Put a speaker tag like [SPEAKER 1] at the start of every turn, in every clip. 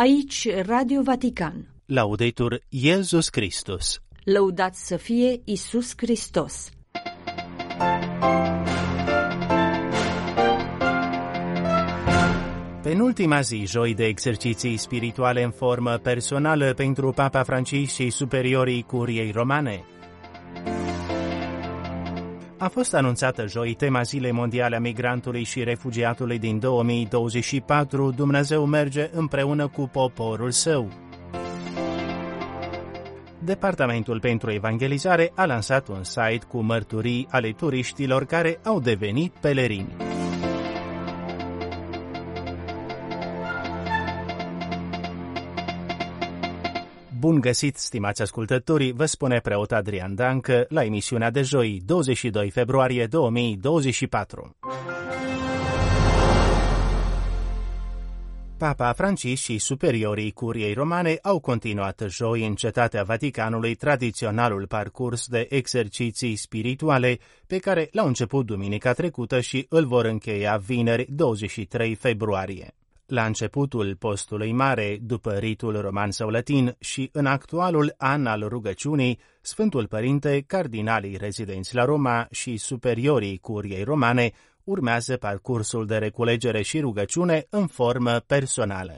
[SPEAKER 1] Aici Radio Vatican.
[SPEAKER 2] Laudetur Iesus Christus.
[SPEAKER 1] Lăudat să fie Isus Hristos.
[SPEAKER 2] Penultima zi, joi de exerciții spirituale în formă personală pentru Papa Francis și superiorii Curiei Romane. A fost anunțată joi tema Zilei Mondiale a Migrantului și Refugiatului din 2024, Dumnezeu merge împreună cu poporul său. Departamentul pentru Evangelizare a lansat un site cu mărturii ale turiștilor care au devenit pelerini. Bun găsit, stimați ascultătorii, vă spune preot Adrian Dancă la emisiunea de joi, 22 februarie 2024. Papa Francis și superiorii Curiei Romane au continuat joi în cetatea Vaticanului tradiționalul parcurs de exerciții spirituale pe care l-au început duminica trecută și îl vor încheia vineri 23 februarie. La începutul postului mare, după ritul roman sau latin și în actualul an al rugăciunii, Sfântul Părinte, cardinalii rezidenți la Roma și superiorii curiei romane urmează parcursul de reculegere și rugăciune în formă personală.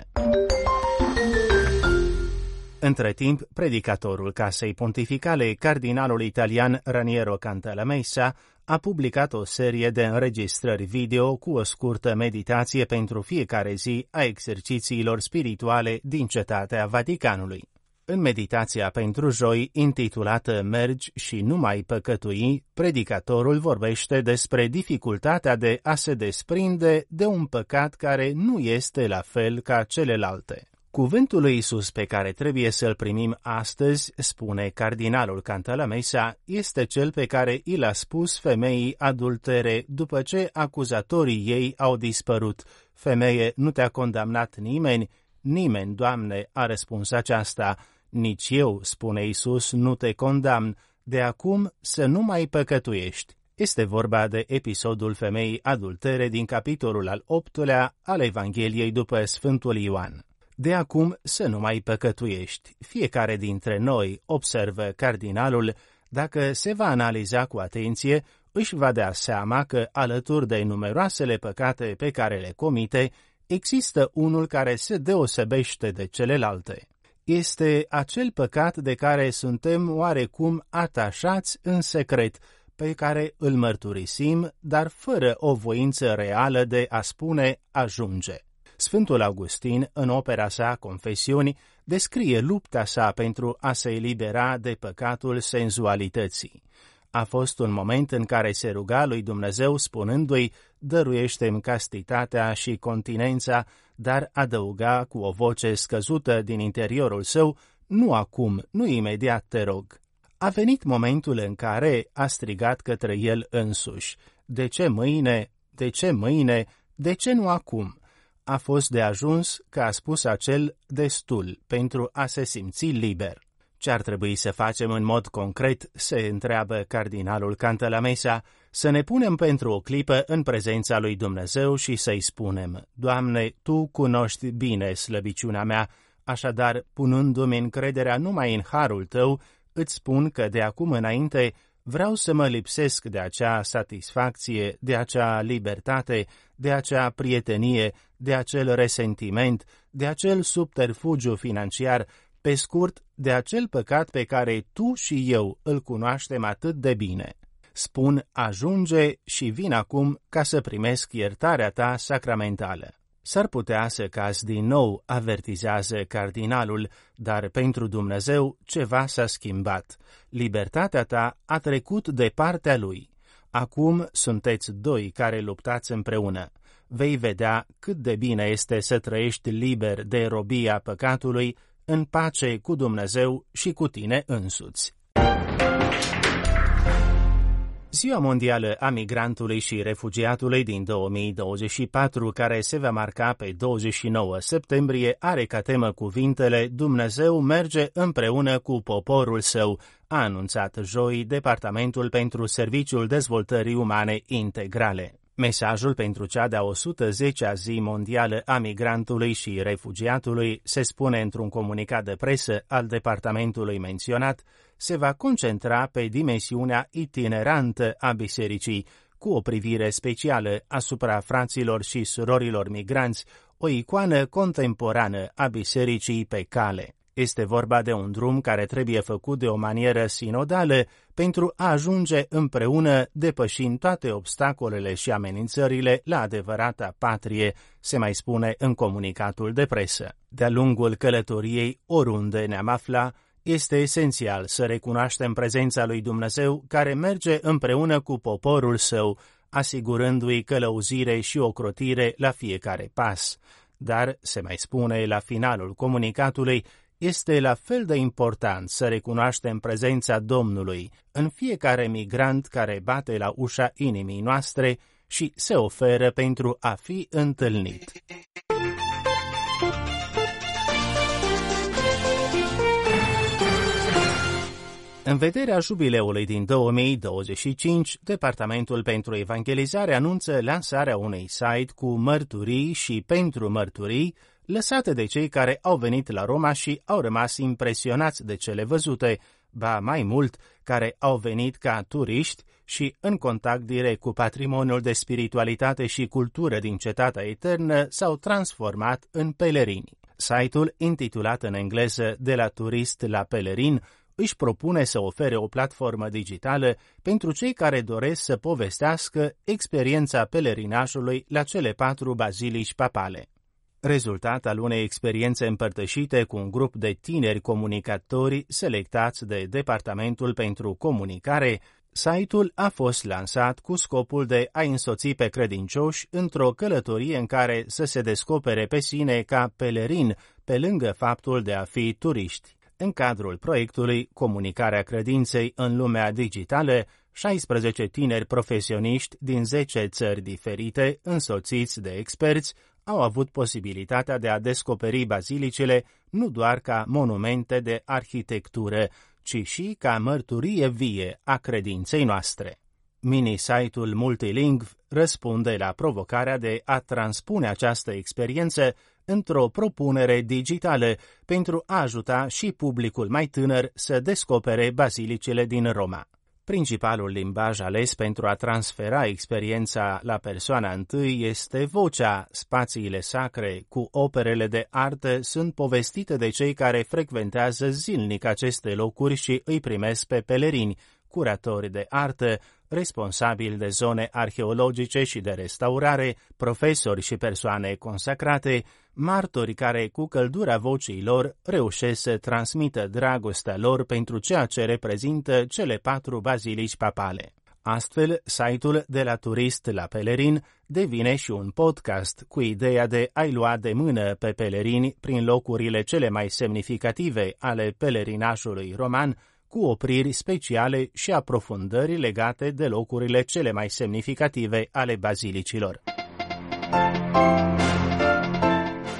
[SPEAKER 2] Între timp, predicatorul Casei Pontificale, cardinalul italian Raniero Cantalamessa, a publicat o serie de înregistrări video cu o scurtă meditație pentru fiecare zi a exercițiilor spirituale din cetatea Vaticanului. În meditația pentru joi, intitulată Mergi și nu mai păcătui, predicatorul vorbește despre dificultatea de a se desprinde de un păcat care nu este la fel ca celelalte. Cuvântul lui Isus pe care trebuie să-l primim astăzi, spune cardinalul Cantalamesa, este cel pe care i l-a spus femeii adultere după ce acuzatorii ei au dispărut. Femeie, nu te-a condamnat nimeni? Nimeni, Doamne, a răspuns aceasta. Nici eu, spune Isus, nu te condamn. De acum să nu mai păcătuiești. Este vorba de episodul femeii adultere din capitolul al optulea al Evangheliei după Sfântul Ioan. De acum să nu mai păcătuiești. Fiecare dintre noi, observă cardinalul, dacă se va analiza cu atenție, își va da seama că, alături de numeroasele păcate pe care le comite, există unul care se deosebește de celelalte. Este acel păcat de care suntem oarecum atașați în secret, pe care îl mărturisim, dar fără o voință reală de a spune ajunge. Sfântul Augustin, în opera sa Confesiuni, descrie lupta sa pentru a se elibera de păcatul senzualității. A fost un moment în care se ruga lui Dumnezeu spunându-i, dăruiește-mi castitatea și continența, dar adăuga cu o voce scăzută din interiorul său, nu acum, nu imediat te rog. A venit momentul în care a strigat către el însuși, de ce mâine, de ce mâine, de ce nu acum? A fost de ajuns că a spus acel destul pentru a se simți liber. Ce ar trebui să facem în mod concret, se întreabă cardinalul Cantalamesa, să ne punem pentru o clipă în prezența lui Dumnezeu și să-i spunem, Doamne, Tu cunoști bine slăbiciunea mea, așadar, punându-mi încrederea numai în harul Tău, îți spun că de acum înainte Vreau să mă lipsesc de acea satisfacție, de acea libertate, de acea prietenie, de acel resentiment, de acel subterfugiu financiar, pe scurt, de acel păcat pe care tu și eu îl cunoaștem atât de bine. Spun, ajunge și vin acum ca să primesc iertarea ta sacramentală. S-ar putea să caz din nou, avertizează cardinalul, dar pentru Dumnezeu ceva s-a schimbat. Libertatea ta a trecut de partea lui. Acum sunteți doi care luptați împreună. Vei vedea cât de bine este să trăiești liber de robia păcatului, în pace cu Dumnezeu și cu tine însuți. Ziua Mondială a Migrantului și Refugiatului din 2024, care se va marca pe 29 septembrie, are ca temă cuvintele Dumnezeu merge împreună cu poporul său, a anunțat joi Departamentul pentru Serviciul Dezvoltării Umane Integrale. Mesajul pentru cea de-a 110-a zi mondială a migrantului și refugiatului, se spune într-un comunicat de presă al departamentului menționat, se va concentra pe dimensiunea itinerantă a bisericii, cu o privire specială asupra fraților și surorilor migranți, o icoană contemporană a bisericii pe cale. Este vorba de un drum care trebuie făcut de o manieră sinodală pentru a ajunge împreună, depășind toate obstacolele și amenințările la adevărata patrie, se mai spune în comunicatul de presă. De-a lungul călătoriei, oriunde ne-am afla, este esențial să recunoaștem prezența lui Dumnezeu care merge împreună cu poporul său, asigurându-i călăuzire și ocrotire la fiecare pas. Dar, se mai spune la finalul comunicatului, este la fel de important să recunoaștem prezența Domnului în fiecare migrant care bate la ușa inimii noastre și se oferă pentru a fi întâlnit. În vederea jubileului din 2025, Departamentul pentru Evangelizare anunță lansarea unui site cu mărturii și pentru mărturii lăsate de cei care au venit la Roma și au rămas impresionați de cele văzute, ba mai mult, care au venit ca turiști și în contact direct cu patrimoniul de spiritualitate și cultură din cetatea eternă s-au transformat în pelerini. Site-ul, intitulat în engleză De la turist la pelerin, își propune să ofere o platformă digitală pentru cei care doresc să povestească experiența pelerinajului la cele patru bazilici papale. Rezultat al unei experiențe împărtășite cu un grup de tineri comunicatori selectați de Departamentul pentru Comunicare, Site-ul a fost lansat cu scopul de a însoți pe credincioși într-o călătorie în care să se descopere pe sine ca pelerin, pe lângă faptul de a fi turiști. În cadrul proiectului Comunicarea credinței în lumea digitală, 16 tineri profesioniști din 10 țări diferite, însoțiți de experți, au avut posibilitatea de a descoperi bazilicele nu doar ca monumente de arhitectură, ci și ca mărturie vie a credinței noastre. Mini-site-ul Multilingv răspunde la provocarea de a transpune această experiență într-o propunere digitală pentru a ajuta și publicul mai tânăr să descopere bazilicele din Roma. Principalul limbaj ales pentru a transfera experiența la persoana întâi este vocea. Spațiile sacre cu operele de artă sunt povestite de cei care frecventează zilnic aceste locuri și îi primesc pe pelerini, curatori de artă, responsabili de zone arheologice și de restaurare, profesori și persoane consacrate, martori care cu căldura vocii lor reușesc să transmită dragostea lor pentru ceea ce reprezintă cele patru bazilici papale. Astfel, site-ul de la turist la pelerin devine și un podcast cu ideea de a-i lua de mână pe pelerini prin locurile cele mai semnificative ale pelerinajului roman, cu opriri speciale și aprofundări legate de locurile cele mai semnificative ale bazilicilor.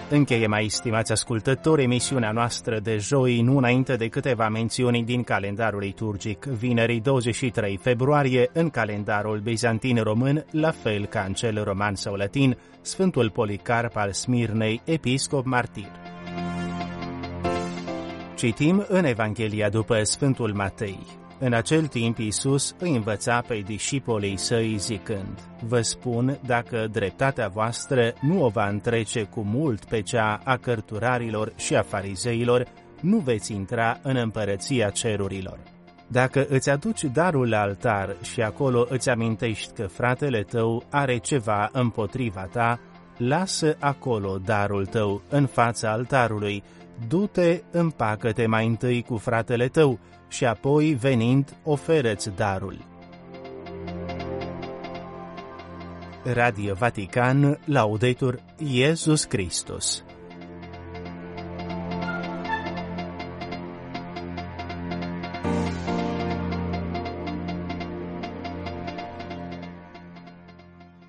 [SPEAKER 2] Încheie mai stimați ascultători emisiunea noastră de joi, nu înainte de câteva mențiuni din calendarul liturgic. Vinerii 23 februarie, în calendarul bizantin român, la fel ca în cel roman sau latin, Sfântul Policarp al Smirnei, episcop martir. Citim în Evanghelia după Sfântul Matei. În acel timp Iisus îi învăța pe discipolii săi zicând, Vă spun, dacă dreptatea voastră nu o va întrece cu mult pe cea a cărturarilor și a farizeilor, nu veți intra în împărăția cerurilor. Dacă îți aduci darul la altar și acolo îți amintești că fratele tău are ceva împotriva ta, lasă acolo darul tău în fața altarului du-te, împacă-te mai întâi cu fratele tău și apoi, venind, oferă-ți darul. Radio Vatican, Laudetur Iesus Christus